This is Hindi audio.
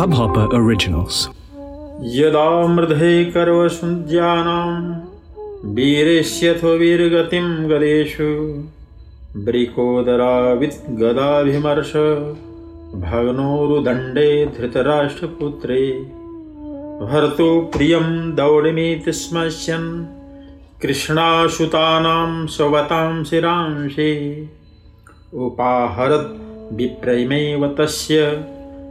Hubhopper Originals. यदा मृधे कर्वसुन्द्यानां वीरेष्यथो वीरगतिं गदेषु। वृकोदराविद्गदाभिमर्श भग्नोरुदण्डे धृतराष्ट्रपुत्रे। भर्तु प्रियं दौडिमीति स्मश्यन् कृष्णाशुतानां स्वतां शिरांशे उपाहरत् विप्रयमेव तस्य